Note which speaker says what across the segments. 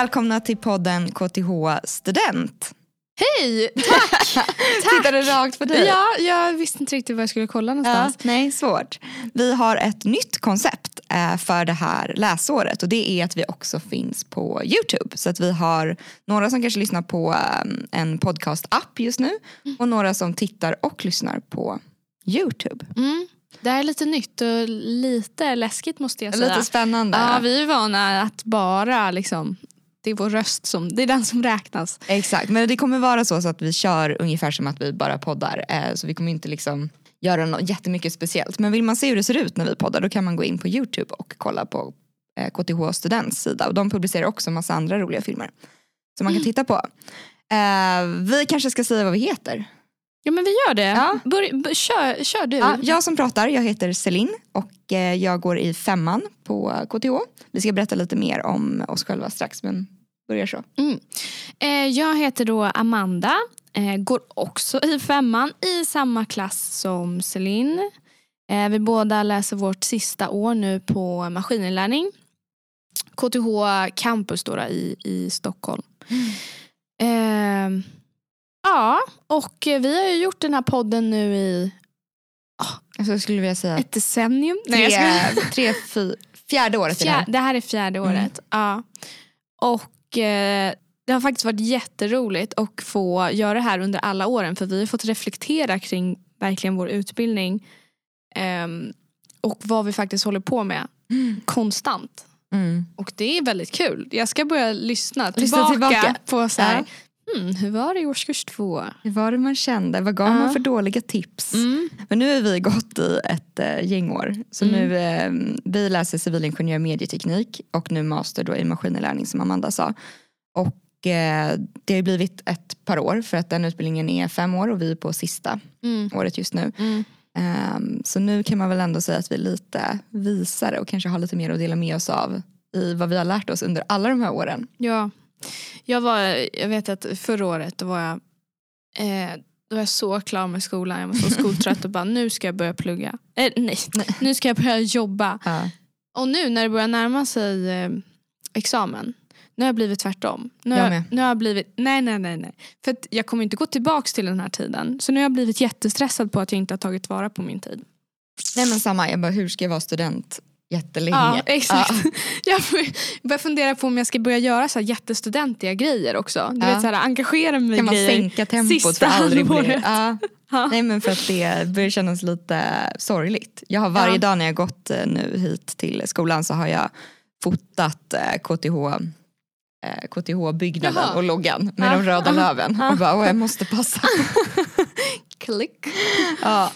Speaker 1: välkomna till podden KTH Student.
Speaker 2: Hej! Tack!
Speaker 1: Tittade rakt på dig.
Speaker 2: Ja, jag visste inte riktigt var jag skulle kolla
Speaker 1: Ja,
Speaker 2: någonstans.
Speaker 1: nej, svårt. Vi har ett nytt koncept eh, för det här läsåret och det är att vi också finns på Youtube. Så att vi har några som kanske lyssnar på eh, en podcast-app just nu och några som tittar och lyssnar på Youtube.
Speaker 2: Mm. Det här är lite nytt och lite läskigt måste jag säga.
Speaker 1: Lite spännande.
Speaker 2: Ja, vi är vana att bara liksom, det är vår röst som, det är den som räknas.
Speaker 1: Exakt, men det kommer vara så, så att vi kör ungefär som att vi bara poddar. Eh, så vi kommer inte liksom göra något jättemycket speciellt. Men vill man se hur det ser ut när vi poddar då kan man gå in på Youtube och kolla på eh, KTH Students sida. Och de publicerar också massa andra roliga filmer som man kan titta på. Eh, vi kanske ska säga vad vi heter.
Speaker 2: Ja men vi gör det.
Speaker 1: Ja.
Speaker 2: Börj, b- kör, kör du.
Speaker 1: Ja, jag som pratar, jag heter Celine och eh, jag går i femman på KTH. Vi ska berätta lite mer om oss själva strax men börjar så.
Speaker 2: Mm. Eh, jag heter då Amanda, eh, går också i femman i samma klass som Celine. Vi båda läser vårt sista år nu på maskininlärning. KTH Campus då, i, i Stockholm. Eh, ja, och eh, vi har ju gjort den här podden nu i
Speaker 1: Alltså, jag skulle vilja säga
Speaker 2: ett decennium.
Speaker 1: tre,
Speaker 2: jag skojar.
Speaker 1: tre, fy, fjärde året i det här.
Speaker 2: Fjär, det här är fjärde
Speaker 1: Mm.
Speaker 2: året. Ja. Och eh, det har faktiskt varit jätteroligt att få göra det här under alla åren för vi har fått reflektera kring verkligen vår utbildning ehm, och vad vi faktiskt håller på med konstant.
Speaker 1: Mm.
Speaker 2: Och det är väldigt kul. Jag ska börja lyssna tillbaka,
Speaker 1: Lyssna tillbaka.
Speaker 2: på så här,
Speaker 1: Ja.
Speaker 2: Hmm, hur var det i årskurs två?
Speaker 1: Hur var det man kände? Vad gav
Speaker 2: Ja.
Speaker 1: man för dåliga tips?
Speaker 2: Mm.
Speaker 1: Men nu har vi gått i ett äh, gängår. Så
Speaker 2: Mm.
Speaker 1: nu, eh, vi läser civilingenjör medieteknik och nu master då i maskininlärning som Amanda sa. Och eh, det har blivit ett par år för att den utbildningen är fem år och vi är på sista
Speaker 2: Mm.
Speaker 1: året just nu.
Speaker 2: Mm.
Speaker 1: Ehm, så nu kan man väl ändå säga att vi är lite visare och kanske har lite mer att dela med oss av i vad vi har lärt oss under alla de här åren.
Speaker 2: Ja. Jag, var, jag vet att förra året då var jag, eh, då var jag så klar med skolan. Jag var så skoltrött och bara nu ska jag börja plugga. Eh, nej, nu ska jag börja jobba.
Speaker 1: Ja.
Speaker 2: Och nu när det börjar närma sig eh, examen. Nu har jag blivit tvärtom. Nu
Speaker 1: Jag med.
Speaker 2: nu har jag blivit, nej nej nej nej. För jag kommer inte gå tillbaka till den här tiden. Så nu har jag blivit jättestressad på att jag inte har tagit vara på min tid.
Speaker 1: Nej men samma, jag bara hur ska jag vara student jättelänge?
Speaker 2: Ja, exakt.
Speaker 1: Ja.
Speaker 2: Jag börjar fundera på om jag ska börja göra så här jättestudentiga grejer också. Du
Speaker 1: Ja.
Speaker 2: vet, så här, engagera mig i
Speaker 1: Kan man
Speaker 2: grejer.
Speaker 1: sänka tempot för
Speaker 2: sista
Speaker 1: att aldrig bli...
Speaker 2: halvåret.
Speaker 1: Ja.
Speaker 2: Ja.
Speaker 1: Nej men för att det börjar kännas lite sorgligt. Jag har varje dag när jag gått eh, nu hit till skolan så har jag fotat eh, KTH eh, KTH-byggnaden
Speaker 2: Jaha.
Speaker 1: och loggan med de röda löven. Och bara, jag måste passa.
Speaker 2: Klick.
Speaker 1: ja.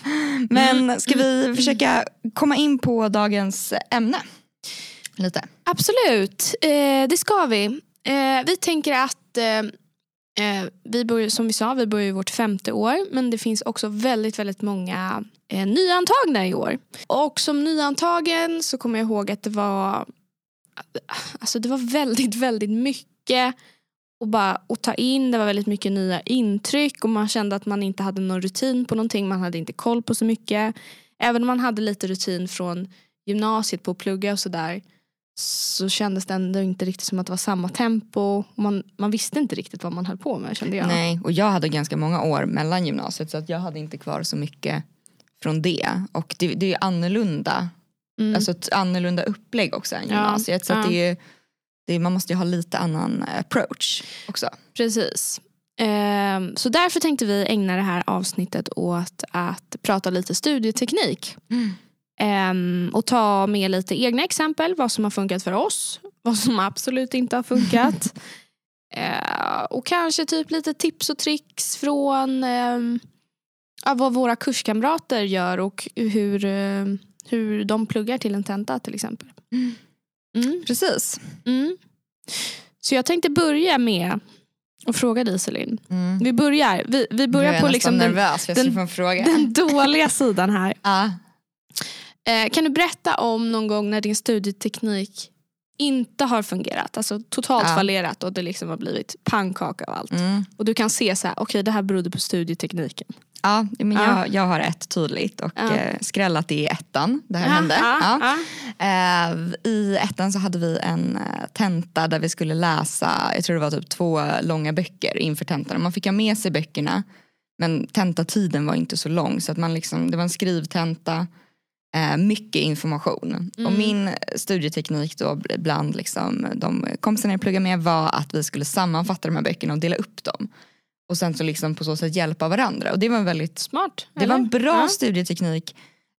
Speaker 1: Men ska vi försöka komma in på dagens ämne? Lite.
Speaker 2: Absolut, eh, det ska vi. Eh, vi tänker att eh, eh, vi börjar, som vi sa, vi börjar vårt femte år. Men det finns också väldigt, väldigt många eh, nyantagna i år. Och som nyantagen så kommer jag ihåg att det var Alltså det var väldigt, väldigt mycket att, bara, att ta in. Det var väldigt mycket nya intryck och man kände att man inte hade någon rutin på någonting. Man hade inte koll på så mycket. Även om man hade lite rutin från gymnasiet på att plugga och sådär så kändes det ändå inte riktigt som att det var samma tempo. Och Man, man visste inte riktigt vad man höll på med kände jag.
Speaker 1: Nej, och jag hade ganska många år mellan gymnasiet så att jag hade inte kvar så mycket från det. Och det, det är ju annorlunda,
Speaker 2: Mm.
Speaker 1: alltså ett annorlunda upplägg också än
Speaker 2: Ja,
Speaker 1: gymnasiet. Så att
Speaker 2: ja.
Speaker 1: det är ju, det man måste ju ha lite annan approach också.
Speaker 2: Precis. Ehm, så därför tänkte vi ägna det här avsnittet åt att prata lite studieteknik. Ehm, och ta med lite egna exempel, vad som har funkat för oss, vad som absolut inte har funkat. Ehm, och kanske typ lite tips och tricks från ja, vad våra kurskamrater gör och hur, hur de pluggar till en tenta till exempel. Mm.
Speaker 1: Precis.
Speaker 2: Mm. Så jag tänkte börja med att fråga dig Celine.
Speaker 1: Mm.
Speaker 2: Vi börjar, vi, vi börjar
Speaker 1: jag
Speaker 2: på liksom den,
Speaker 1: nervös
Speaker 2: den-
Speaker 1: få en fråga.
Speaker 2: den dåliga sidan här.
Speaker 1: Ja.
Speaker 2: Eh, kan du berätta om någon gång när din studieteknik inte har fungerat. Alltså totalt
Speaker 1: Ja.
Speaker 2: fallerat och det liksom har blivit pannkaka av allt.
Speaker 1: Mm.
Speaker 2: Och du kan se så här, okej det här berodde på studietekniken.
Speaker 1: Ja, men
Speaker 2: Ja.
Speaker 1: jag, jag har ett tydligt och
Speaker 2: Ja.
Speaker 1: eh, skrällat i ettan. Det här hände. Eh, I ettan så hade vi en eh, tenta där vi skulle läsa, jag tror det var typ två långa böcker inför tentan. Och Man fick ha med sig böckerna men tentatiden var inte så lång så att man liksom, det var en skrivtenta, eh, mycket information. Och
Speaker 2: Mm.
Speaker 1: min studieteknik då bland liksom, de kompisarna jag pluggade med var att vi skulle sammanfatta de här böckerna och dela upp dem. Och sen så liksom på så sätt hjälpa varandra. Och det var en väldigt
Speaker 2: Smart.
Speaker 1: det var en bra
Speaker 2: Ja.
Speaker 1: studieteknik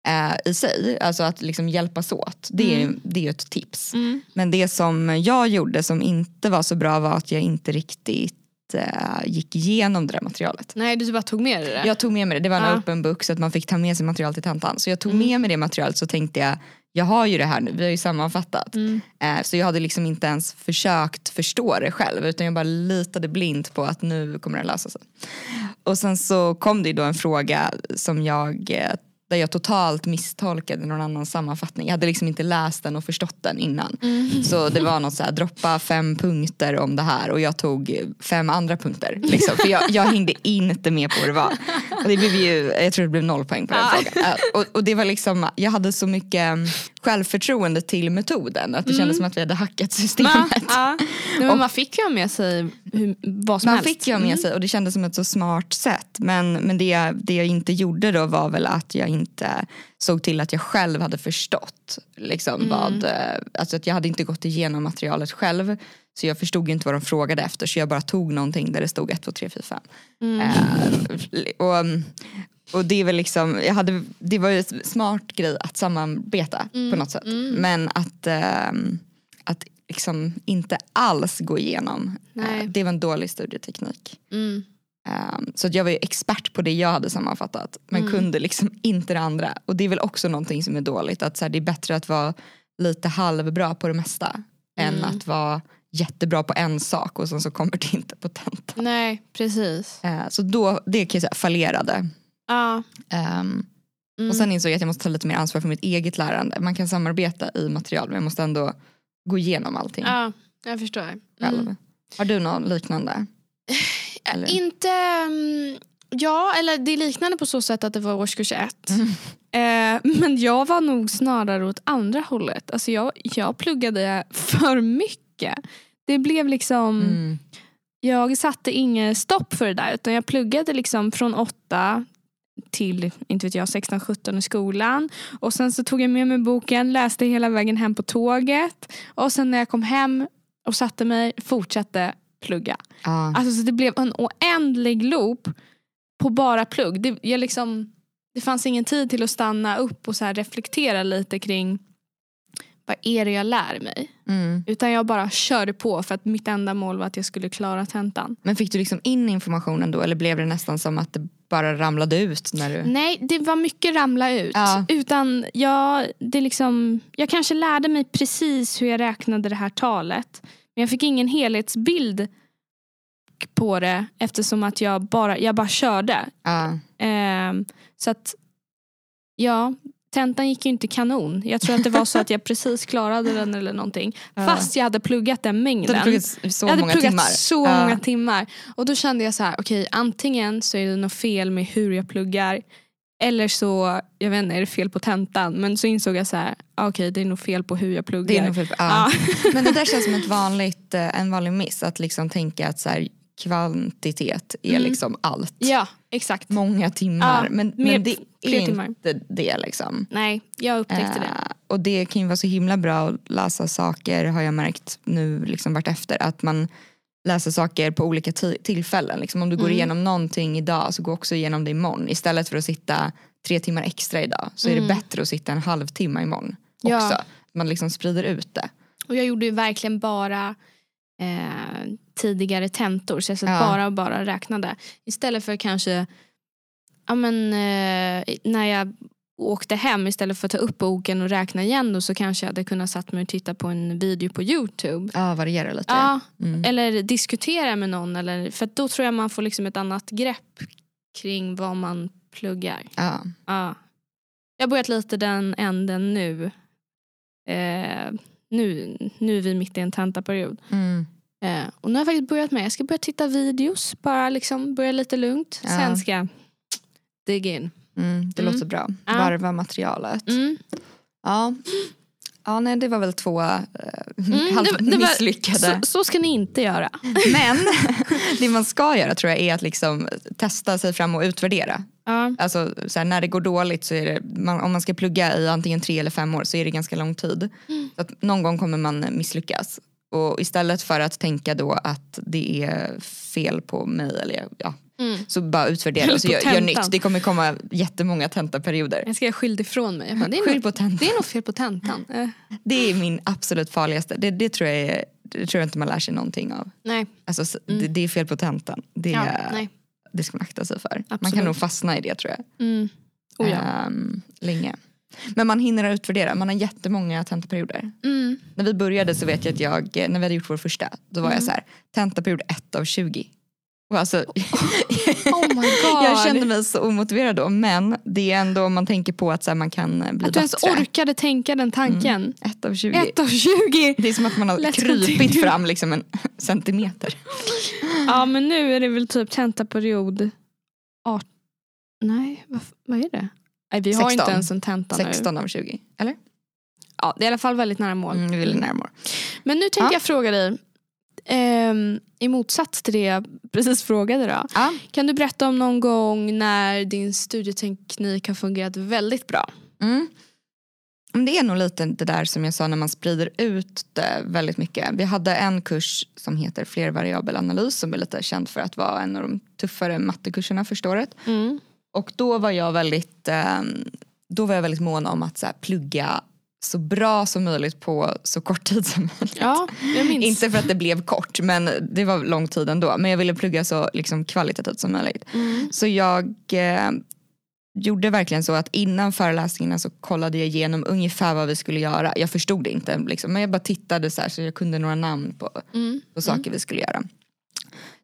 Speaker 1: eh, i sig, alltså att liksom hjälpas åt. Det är,
Speaker 2: Mm.
Speaker 1: det är ju ett tips.
Speaker 2: Mm.
Speaker 1: Men det som jag gjorde som inte var så bra var att jag inte riktigt eh, gick igenom det där materialet.
Speaker 2: Nej du bara tog med dig det.
Speaker 1: Jag tog med mig det, det var en
Speaker 2: Ja.
Speaker 1: open book så att man fick ta med sig material till tentan. Så jag tog
Speaker 2: Mm.
Speaker 1: med mig det materialet så tänkte jag, jag har ju det här nu, vi har ju sammanfattat.
Speaker 2: Mm.
Speaker 1: Eh, så jag hade liksom inte ens försökt förstå det själv utan jag bara litade blint på att nu kommer det lösa sig. Och sen så kom det ju då en fråga som jag eh, där jag totalt misstolkade någon annan sammanfattning. Jag hade liksom inte läst den och förstått den innan.
Speaker 2: Mm.
Speaker 1: Så det var något så här, droppa fem punkter om det här och jag tog fem andra punkter. Liksom, för jag, jag hängde inte med på vad det var. Och det blev ju, jag tror det blev noll poäng på den
Speaker 2: Ja.
Speaker 1: frågan. Och, och det var liksom, jag hade så mycket mm, självförtroende till metoden att det kändes som att vi hade hackat systemet.
Speaker 2: Ma, ja. Nej, men man fick ju ha med sig hur, vad som
Speaker 1: Man
Speaker 2: helst.
Speaker 1: fick ju ha med sig och det kändes som ett så smart sätt. Men, men det, jag- det jag inte gjorde då var väl att jag inte såg till att jag själv hade förstått liksom, vad, eh, alltså att jag hade inte gått igenom materialet själv. Så jag förstod inte vad de frågade efter så jag bara tog någonting där det stod 1, 2, 3, 4, 5.
Speaker 2: Mm.
Speaker 1: Eh, och, och det är väl liksom, jag hade, det var ju en smart grej att samarbeta på något sätt. Men att, att liksom inte alls gå igenom,
Speaker 2: Nej.
Speaker 1: eh, det var en dålig studieteknik.
Speaker 2: Mm.
Speaker 1: Um, så jag var ju expert på det jag hade sammanfattat men
Speaker 2: Mm.
Speaker 1: kunde liksom inte det andra. Och det är väl också någonting som är dåligt. Att så här, det är bättre att vara lite halvbra på det mesta än
Speaker 2: Mm.
Speaker 1: att vara jättebra på en sak och sen så kommer det inte på tentan.
Speaker 2: Nej precis.
Speaker 1: Uh, så då, det kan jag säga fallerade.
Speaker 2: Ja.
Speaker 1: Um,
Speaker 2: Mm.
Speaker 1: Och sen insåg jag att jag måste ta lite mer ansvar för mitt eget lärande. Man kan samarbeta i material men jag måste ändå gå igenom allting
Speaker 2: ja, jag förstår. Mm.
Speaker 1: Har du något liknande? Eller?
Speaker 2: Inte, mm, ja eller det är liknande på så sätt att det var årskurs ett.
Speaker 1: Mm.
Speaker 2: Eh, men jag var nog snarare åt andra hållet. Alltså jag, jag pluggade för mycket. Det blev liksom,
Speaker 1: Mm.
Speaker 2: jag satte inget stopp för det där utan jag pluggade liksom från åtta till inte vet jag, 16-17 i skolan. Och sen så tog jag med mig boken, läste hela vägen hem på tåget. Och sen när jag kom hem och satte mig, fortsatte plugga.
Speaker 1: Ja.
Speaker 2: Alltså så det blev en oändlig loop på bara plugg. Det, jag liksom, det fanns ingen tid till att stanna upp och så reflektera lite kring vad är det jag lär mig?
Speaker 1: Mm.
Speaker 2: Utan jag bara körde på för att mitt enda mål var att jag skulle klara tentan.
Speaker 1: Men fick du liksom in informationen då eller blev det nästan som att det bara ramlade ut när du...
Speaker 2: Nej, det var mycket ramla ut.
Speaker 1: Ja.
Speaker 2: Utan jag, det liksom, jag kanske lärde mig precis hur jag räknade det här talet. Men jag fick ingen helhetsbild på det eftersom att jag bara, jag bara körde.
Speaker 1: Ja.
Speaker 2: Ehm, så att, ja, tentan gick ju inte kanon. Jag tror att det var så att jag precis klarade den eller någonting. Fast jag hade pluggat den mängden.
Speaker 1: pluggat så
Speaker 2: jag hade
Speaker 1: många
Speaker 2: pluggat
Speaker 1: timmar.
Speaker 2: så många timmar. Och då kände jag så här, okej antingen så är det något fel med hur jag pluggar. Eller så, jag vet inte, är det fel på tentan? Men så insåg jag så här, ah, okej det är nog fel på hur jag pluggar.
Speaker 1: Det är nog fel, ja.
Speaker 2: Ja.
Speaker 1: Men det där känns som ett vanligt, eh, en vanlig miss. Att liksom tänka att så här, kvantitet är
Speaker 2: Mm.
Speaker 1: liksom allt.
Speaker 2: ja, exakt.
Speaker 1: Många timmar.
Speaker 2: Ja,
Speaker 1: men,
Speaker 2: mer-
Speaker 1: men det är
Speaker 2: timmar.
Speaker 1: inte det. Liksom.
Speaker 2: Nej, jag upptäckte det.
Speaker 1: Eh, och det kan ju vara så himla bra att läsa saker har jag märkt nu liksom vart efter. Att man läser saker på olika ti- tillfällen. Liksom om du går
Speaker 2: Mm.
Speaker 1: igenom någonting idag så gå också igenom det imorgon. Istället för att sitta tre timmar extra idag så är det
Speaker 2: Mm.
Speaker 1: bättre att sitta en halvtimme imorgon
Speaker 2: Ja.
Speaker 1: också. Man liksom sprider ut det.
Speaker 2: Och jag gjorde ju verkligen bara eh, tidigare tentor. Så jag satt
Speaker 1: Ja.
Speaker 2: bara och bara räknade. Istället för kanske ja, men, eh, när jag åkte hem istället för att ta upp boken och räkna igen då, så kanske jag hade kunnat satt mig och titta på en video på Youtube.
Speaker 1: Ja, variera lite.
Speaker 2: Ja,
Speaker 1: Mm.
Speaker 2: eller diskutera med någon. Eller, för då tror jag man får liksom ett annat grepp kring vad man pluggar.
Speaker 1: Ja.
Speaker 2: Ja. Jag har börjat lite den änden nu. Eh, nu, nu är vi mitt i en tentaperiod.
Speaker 1: Mm.
Speaker 2: Eh, och nu har jag faktiskt börjat med, jag ska börja titta videos, bara liksom börja lite lugnt.
Speaker 1: Ja.
Speaker 2: Sen ska jag dig in.
Speaker 1: Mm, det
Speaker 2: Mm.
Speaker 1: låter bra.
Speaker 2: Ja.
Speaker 1: Varva materialet.
Speaker 2: Mm.
Speaker 1: Ja. Ja, nej, det var väl två uh,
Speaker 2: Mm,
Speaker 1: halvt
Speaker 2: det var-
Speaker 1: misslyckade.
Speaker 2: Så, så ska ni inte göra.
Speaker 1: Men det man ska göra tror jag är att liksom testa sig fram och utvärdera.
Speaker 2: Ja.
Speaker 1: Alltså, så här, när det går dåligt så är det, man, om man ska plugga i antingen tre eller fem år så är det ganska lång tid.
Speaker 2: Mm.
Speaker 1: Så att någon gång kommer man misslyckas. Och istället för att tänka då att det är fel på mig eller ja,
Speaker 2: Mm.
Speaker 1: så bara utvärdera och så gör, gör nytt. Det kommer komma jättemånga tentaperioder.
Speaker 2: Jag ska skyld ifrån mig. Bara, det, är
Speaker 1: tentan.
Speaker 2: det är nog fel på tentan. Eh,
Speaker 1: Det är min absolut farligaste. Det, det, tror jag är, det tror jag inte man lär sig någonting av.
Speaker 2: nej.
Speaker 1: Alltså, s- det, det är fel på tentan. Det,
Speaker 2: Ja,
Speaker 1: det ska man akta sig för. Man
Speaker 2: Absolut.
Speaker 1: kan nog fastna i det tror jag.
Speaker 2: Mm. Ja.
Speaker 1: Ehm, länge. Men man hinner utvärdera. Man har jättemånga tentaperioder.
Speaker 2: mm.
Speaker 1: När vi började så vet jag att jag, eh, när vi hade gjort vår första, då var jag
Speaker 2: Mm.
Speaker 1: så här, tentaperiod 1 av 20. Och alltså,
Speaker 2: Oh my god.
Speaker 1: jag kände mig så omotiverad då men det är ändå om man tänker på att så här, man kan eh, bli
Speaker 2: Att du ens
Speaker 1: bättre.
Speaker 2: orkade tänka den tanken.
Speaker 1: 1 av 20.
Speaker 2: Ett av 20!
Speaker 1: Det är som att man har
Speaker 2: Let's
Speaker 1: krypit
Speaker 2: continue.
Speaker 1: fram liksom en centimeter.
Speaker 2: Ja men nu är det väl typ tentaperiod 18. Nej, vad, vad är det? Nej, vi har
Speaker 1: 16.
Speaker 2: inte ens en tenta nu.
Speaker 1: 16 av 20. Eller?
Speaker 2: Ja, det är i alla fall väldigt nära mål.
Speaker 1: Mm, vi vill närmare.
Speaker 2: Men nu tänkte
Speaker 1: Ja.
Speaker 2: jag fråga dig, ehm, i motsats till det jag precis frågade då.
Speaker 1: Ja.
Speaker 2: Kan du berätta om någon gång när din studieteknik har fungerat väldigt bra?
Speaker 1: Mm. Det är nog lite det där som jag sa när man sprider ut det väldigt mycket. Vi hade en kurs som heter flervariabelanalys som är lite känd för att vara en av de tuffare mattekurserna första året.
Speaker 2: Mm.
Speaker 1: Och då var jag väldigt, eh, då var jag väldigt mån om att så plugga så bra som möjligt på så kort tid som möjligt.
Speaker 2: Ja.
Speaker 1: Inte för att det blev kort men det var lång tid ändå. Men jag ville plugga så liksom, kvalitativt som möjligt.
Speaker 2: Mm.
Speaker 1: Så jag eh, gjorde verkligen så att innan föreläsningarna så kollade jag igenom ungefär vad vi skulle göra. Jag förstod det inte liksom, men jag bara tittade så här så jag kunde några namn på,
Speaker 2: Mm.
Speaker 1: på saker vi skulle göra.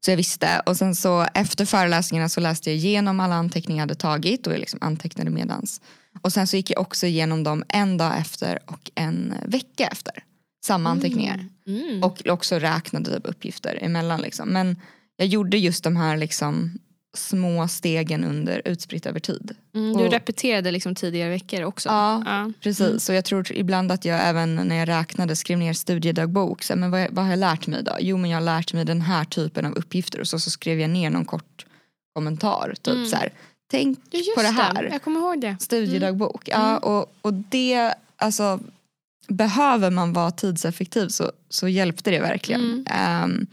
Speaker 1: Så jag visste och sen så efter föreläsningarna så läste jag igenom alla anteckningar jag hade tagit och jag liksom antecknade medans. Och sen så gick jag också igenom dem en dag efter och en vecka efter. Samma anteckningar.
Speaker 2: Mm.
Speaker 1: Och också räknade typ uppgifter emellan. Liksom. Men jag gjorde just de här liksom, små stegen under utspritt över tid.
Speaker 2: Mm, du
Speaker 1: och-
Speaker 2: repeterade liksom tidigare veckor också.
Speaker 1: Ja,
Speaker 2: Ja.
Speaker 1: Precis, så jag tror ibland att jag även när jag räknade skrev ner studiedagbok. Så, men vad, vad har jag lärt mig idag? Jo men jag har lärt mig den här typen av uppgifter och så, så skrev jag ner någon kort kommentar. Typ
Speaker 2: Mm.
Speaker 1: så här, tänk
Speaker 2: Ja,
Speaker 1: på det här.
Speaker 2: Jag kommer ihåg det.
Speaker 1: Studiedagbok. Ja,
Speaker 2: Mm.
Speaker 1: och, och det, alltså behöver man vara tidseffektiv så, så hjälpte det verkligen.
Speaker 2: Mm.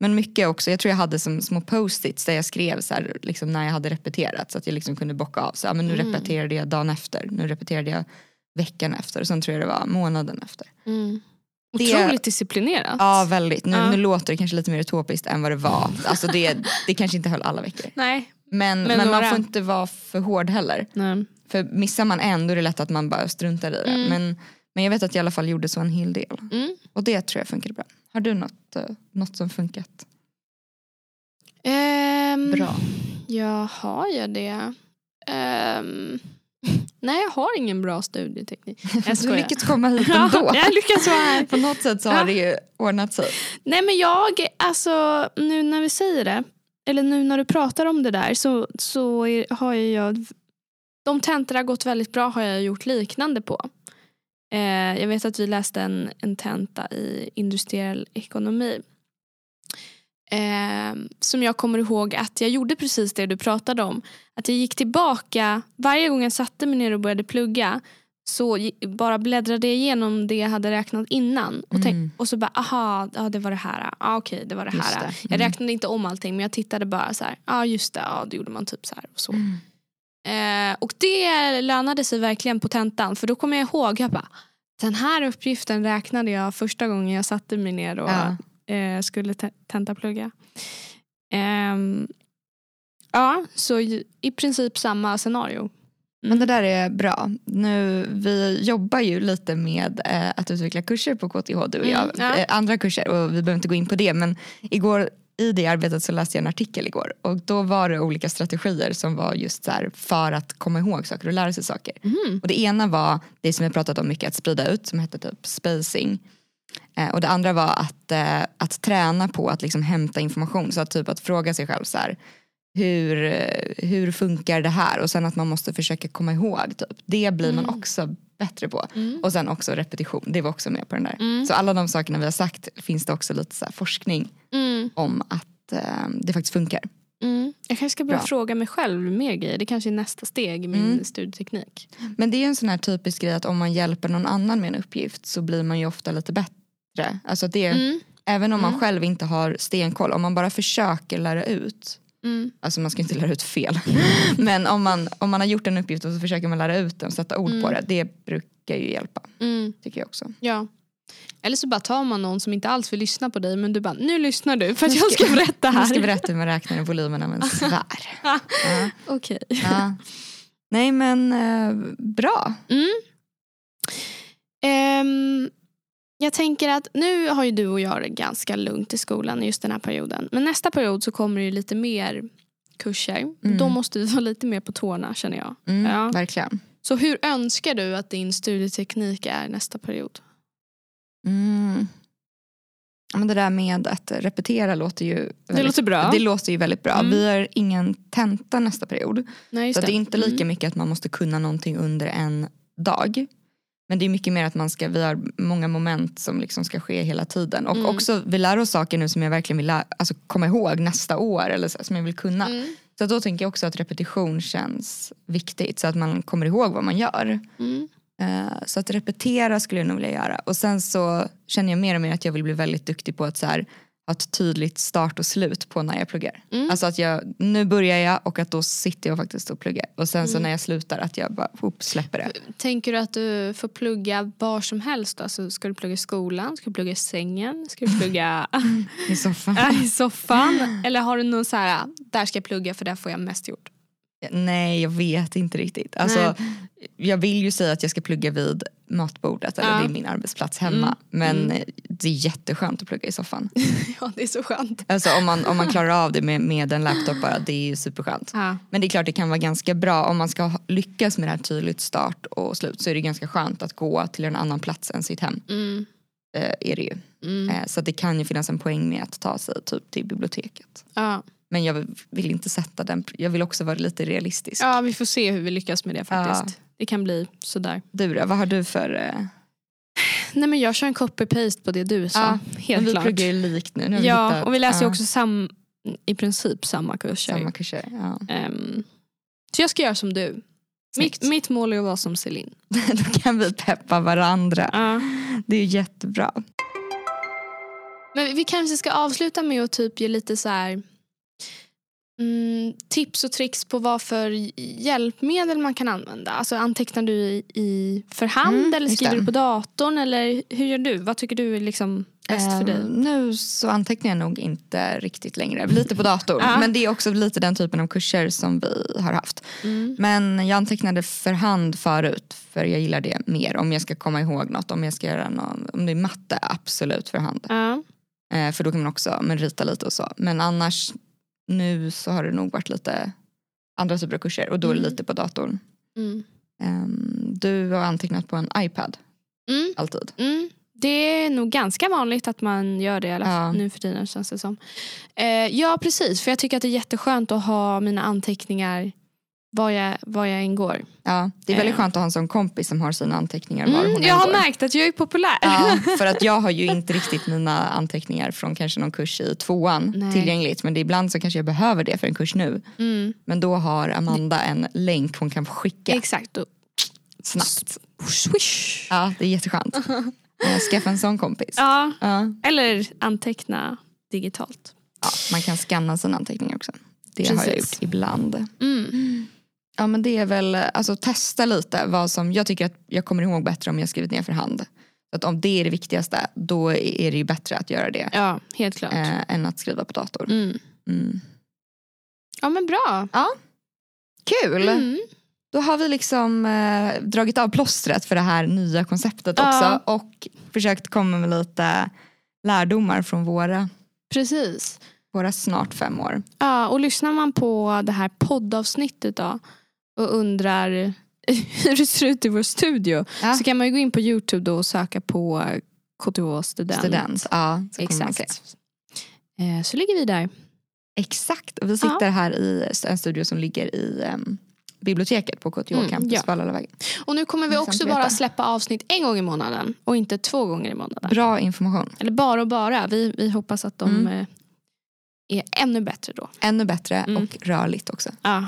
Speaker 1: Men mycket också, jag tror jag hade som små post-its där jag skrev så här, liksom när jag hade repeterat så att jag liksom kunde bocka av. Så, ja, men nu
Speaker 2: Mm.
Speaker 1: repeterade jag dagen efter, nu repeterade jag veckan efter och sen tror jag det var månaden efter.
Speaker 2: Mm.
Speaker 1: Det-
Speaker 2: Otroligt disciplinerat.
Speaker 1: Ja väldigt, nu,
Speaker 2: Ja.
Speaker 1: nu låter det kanske lite mer utopiskt än vad det var. Alltså det, det kanske inte höll alla veckor.
Speaker 2: Nej.
Speaker 1: Men,
Speaker 2: Men
Speaker 1: men, man får inte vara för hård heller.
Speaker 2: Nej.
Speaker 1: För missar man en då är det lätt att man bara struntar i det.
Speaker 2: Mm.
Speaker 1: Men, men jag vet att jag i alla fall gjorde så en hel del.
Speaker 2: Mm.
Speaker 1: Och det tror jag funkade bra. Har du något, eh, något som funkat
Speaker 2: Ehm,
Speaker 1: bra?
Speaker 2: Ja, har jag det? Ehm, nej, jag har ingen bra studieteknik. Jag
Speaker 1: Du lyckats komma hit ändå.
Speaker 2: Ja, jag lyckas vara här.
Speaker 1: På något sätt så har
Speaker 2: Ja.
Speaker 1: det ju ordnat sig.
Speaker 2: Nej men jag, alltså nu när vi säger det, eller nu när du pratar om det där så, så är, har jag, de tentor har gått väldigt bra har jag gjort liknande på. Eh, jag vet att vi läste en, en tenta i industriell ekonomi. Eh, som jag kommer ihåg att jag gjorde precis det du pratade om. Att jag gick tillbaka, varje gång jag satte mig ner och började plugga så bara bläddrade jag igenom det jag hade räknat innan. Och, tänk,
Speaker 1: Mm.
Speaker 2: och så bara, aha, ja, det var det här. Ja, okej, det var det här.
Speaker 1: det.
Speaker 2: Jag
Speaker 1: Mm.
Speaker 2: räknade inte om allting men jag tittade bara så här, ja just det, ja det gjorde man typ så här. Och, så.
Speaker 1: Mm.
Speaker 2: Eh, och det lönade sig verkligen på tentan för då kommer jag ihåg, jag bara, den här uppgiften räknade jag första gången jag satte mig ner och
Speaker 1: Ja.
Speaker 2: eh, skulle te- tentaplugga. Ehm, ja, så i, i princip samma scenario.
Speaker 1: Men det där är bra. Nu, vi jobbar ju lite med eh, att utveckla kurser på KTH du och jag.
Speaker 2: Mm, ja.
Speaker 1: eh, andra kurser och vi behöver inte gå in på det men igår i det arbetet så läste jag en artikel igår och då var det olika strategier som var just så här för att komma ihåg saker och lära sig saker.
Speaker 2: Mhm.
Speaker 1: Och det ena var det som vi pratat om mycket att sprida ut som hette typ spacing. Eh, och det andra var att, eh, att träna på att liksom hämta information. Så att typ att fråga sig själv så här, hur, hur funkar det här? Och sen att man måste försöka komma ihåg. Typ. Det blir man också bättre på. Och sen också repetition, det var också med på den där. Så alla de sakerna vi har sagt finns det också lite så forskning
Speaker 2: Mm.
Speaker 1: om att eh, det faktiskt funkar.
Speaker 2: Mm. Jag kanske ska börja
Speaker 1: Bra.
Speaker 2: fråga mig själv mer grejer. Det kanske är nästa steg i min
Speaker 1: Mm.
Speaker 2: studieteknik.
Speaker 1: Men det är en sån här typisk grej att om man hjälper någon annan med en uppgift så blir man ju ofta lite bättre. Alltså det,
Speaker 2: Mm.
Speaker 1: Även om man själv inte har stenkoll, om man bara försöker lära ut
Speaker 2: Mm.
Speaker 1: Alltså man ska inte lära ut fel. Men om man, om man har gjort en uppgift och så försöker man lära ut den och sätta ord på det. Det brukar ju hjälpa.
Speaker 2: Mm.
Speaker 1: Tycker jag också.
Speaker 2: Ja. Eller så bara tar man någon som inte alls vill lyssna på dig men du bara nu lyssnar du för att jag ska berätta här.
Speaker 1: Jag ska berätta hur man räknar i volymerna med en svär. Ja.
Speaker 2: Okej.
Speaker 1: Ja. Nej men eh, bra.
Speaker 2: Mm. Ehm, jag tänker att nu har ju du och jag det ganska lugnt i skolan just den här perioden. Men nästa period så kommer det ju lite mer kurser.
Speaker 1: Mm.
Speaker 2: Då måste vi vara lite mer på tårna känner jag.
Speaker 1: Mm,
Speaker 2: Ja.
Speaker 1: Verkligen.
Speaker 2: Så hur önskar du att din studieteknik är nästa period?
Speaker 1: Mm. Men det där med att repetera låter ju
Speaker 2: Det
Speaker 1: väldigt,
Speaker 2: låter bra.
Speaker 1: det låter ju väldigt bra.
Speaker 2: Mm.
Speaker 1: Vi har ingen tenta nästa period.
Speaker 2: Nej,
Speaker 1: Så det är inte lika
Speaker 2: Mm.
Speaker 1: mycket att man måste kunna någonting under en dag. Men det är mycket mer att man ska, vi har många moment som liksom ska ske hela tiden. Och
Speaker 2: Mm.
Speaker 1: också, vi lär oss saker nu som jag verkligen vill lä- alltså, komma ihåg nästa år. Eller så, som jag vill kunna.
Speaker 2: Mm.
Speaker 1: Så då tänker jag också att repetition känns viktigt. Så att man kommer ihåg vad man gör.
Speaker 2: Mm.
Speaker 1: Eh, Så att repetera skulle jag nog vilja göra. Och sen så känner jag mer och mer att jag vill bli väldigt duktig på att så här, ha ett tydligt start och slut på när jag pluggar.
Speaker 2: Mm.
Speaker 1: Alltså att jag, nu börjar jag och att då sitter jag faktiskt och pluggar. Och sen
Speaker 2: Mm.
Speaker 1: så när jag slutar att jag bara upp, släpper det.
Speaker 2: Tänker du att du får plugga var som helst? Alltså, ska du plugga i skolan? Ska du plugga i sängen? Ska du plugga
Speaker 1: I soffan.
Speaker 2: i soffan? Eller har du någon så här, där ska jag plugga för där får jag mest gjort?
Speaker 1: Nej jag vet inte riktigt. Alltså, jag vill ju säga att jag ska plugga vid matbordet. Eller
Speaker 2: Ja.
Speaker 1: det är min arbetsplats hemma.
Speaker 2: Mm.
Speaker 1: Men
Speaker 2: Mm.
Speaker 1: det är jätteskönt att plugga i soffan.
Speaker 2: Ja, det är så skönt.
Speaker 1: Alltså om man, om man klarar av det med, med en laptop bara, det är ju superskönt.
Speaker 2: Ja.
Speaker 1: Men det är klart det kan vara ganska bra om man ska lyckas med det här tydligt start och slut så är det ganska skönt att gå till en annan plats än sitt hem.
Speaker 2: Mm.
Speaker 1: Eh, är det ju.
Speaker 2: Mm.
Speaker 1: Eh, så det kan ju finnas en poäng med att ta sig typ till biblioteket.
Speaker 2: Ja.
Speaker 1: Men jag vill inte sätta den, jag vill också vara lite realistisk.
Speaker 2: ja, vi får se hur vi lyckas med det faktiskt. Det kan bli sådär.
Speaker 1: Du då, vad har du för... Eh,
Speaker 2: Nej men jag kör en copy-paste på det du sa.
Speaker 1: Ja,
Speaker 2: Helt
Speaker 1: men vi
Speaker 2: klart.
Speaker 1: pluggar ju likt nu. nu
Speaker 2: Ja,
Speaker 1: hittat,
Speaker 2: och vi läser
Speaker 1: ja,
Speaker 2: också sam, i princip samma kurser.
Speaker 1: samma kurser. Ja.
Speaker 2: Ehm, så jag ska göra som du. Mitt, mitt mål är att vara som Celine.
Speaker 1: Då kan vi peppa varandra.
Speaker 2: Ja.
Speaker 1: Det är jättebra.
Speaker 2: Men vi kanske ska avsluta med att typ ge lite så här mm, tips och tricks på vad för hjälpmedel man kan använda. Alltså antecknar du i, i för hand
Speaker 1: Mm,
Speaker 2: eller skriver du på datorn eller hur gör du? Vad tycker du är liksom bäst för
Speaker 1: Ehm,
Speaker 2: dig?
Speaker 1: Nu så antecknar jag nog inte riktigt längre. Lite på datorn.
Speaker 2: Ja.
Speaker 1: Men det är också lite den typen av kurser som vi har haft.
Speaker 2: Mm.
Speaker 1: Men jag antecknade för hand förut. För jag gillar det mer. Om jag ska komma ihåg något. Om jag ska göra någon, om det är matte, absolut för hand.
Speaker 2: Ja.
Speaker 1: Eh, för då kan man också men, rita lite och så. Men annars nu så har det nog varit lite andra typer av kurser. Och då är det
Speaker 2: Mm.
Speaker 1: lite på datorn. Ehm, du har antecknat på en iPad
Speaker 2: Mm.
Speaker 1: alltid.
Speaker 2: Det är nog ganska vanligt att man gör det i alla fall
Speaker 1: Ja.
Speaker 2: nu för tiden känns det som. Eh, ja precis, för jag tycker att det är jätteskönt att ha mina anteckningar var jag, var jag än går.
Speaker 1: Ja, det är väldigt
Speaker 2: Eh.
Speaker 1: skönt att ha en sån kompis som har sina anteckningar var
Speaker 2: Mm,
Speaker 1: hon
Speaker 2: jag har
Speaker 1: går.
Speaker 2: märkt att jag är populär.
Speaker 1: Ja, för att jag har ju inte riktigt mina anteckningar från kanske någon kurs i tvåan
Speaker 2: Nej.
Speaker 1: tillgängligt. Men det är ibland så kanske jag behöver det för en kurs nu.
Speaker 2: Mm,
Speaker 1: Men då har Amanda en länk hon kan skicka
Speaker 2: exakt.
Speaker 1: Snabbt.
Speaker 2: swish.
Speaker 1: Ja, det är jätteskönt. Eh, Skaffa en sån kompis.
Speaker 2: Ja,
Speaker 1: Ja.
Speaker 2: eller anteckna digitalt.
Speaker 1: Ja, man kan scanna sina anteckningar också. Det har jag
Speaker 2: Precis.
Speaker 1: gjort ibland.
Speaker 2: Mm.
Speaker 1: Ja men det är väl, alltså testa lite vad som, jag tycker att jag kommer ihåg bättre om jag skrivit ner för hand. Så att om det är det viktigaste, då är det ju bättre att göra det.
Speaker 2: Ja, helt klart.
Speaker 1: Eh, än att skriva på dator.
Speaker 2: Mm.
Speaker 1: Mm.
Speaker 2: Ja men bra.
Speaker 1: Kul!
Speaker 2: Mm.
Speaker 1: Då har vi liksom eh, dragit av plåstret för det här nya konceptet
Speaker 2: Ja.
Speaker 1: också. Och försökt komma med lite lärdomar från våra,
Speaker 2: Precis.
Speaker 1: våra snart fem år.
Speaker 2: Ja, och lyssnar man på det här poddavsnittet då och undrar hur det ser ut i vår studio
Speaker 1: Ja.
Speaker 2: så kan man ju gå in på Youtube då och söka på KTH student.
Speaker 1: student. Ja, så.
Speaker 2: Exakt. Eh, så ligger vi där.
Speaker 1: Exakt. Och vi sitter här i en studio som ligger i em, biblioteket på KTH
Speaker 2: Mm,
Speaker 1: campus
Speaker 2: ja. Och nu kommer vi också bara släppa avsnitt en gång i månaden och inte två gånger i månaden.
Speaker 1: Bra information.
Speaker 2: Eller bara och bara. Vi, vi hoppas att de
Speaker 1: Mm.
Speaker 2: Är ännu bättre då.
Speaker 1: Ännu bättre
Speaker 2: Mm.
Speaker 1: och rörligt också.
Speaker 2: Ja,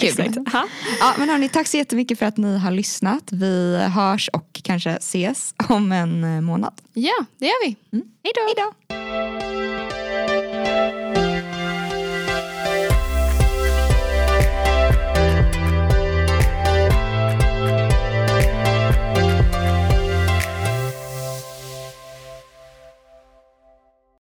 Speaker 1: kul.
Speaker 2: exakt. Ja.
Speaker 1: Ja, men hörni, tack så jättemycket för att ni har lyssnat. Vi hörs och kanske ses om en eh, månad.
Speaker 2: ja, det gör vi.
Speaker 1: Mm. Hej då!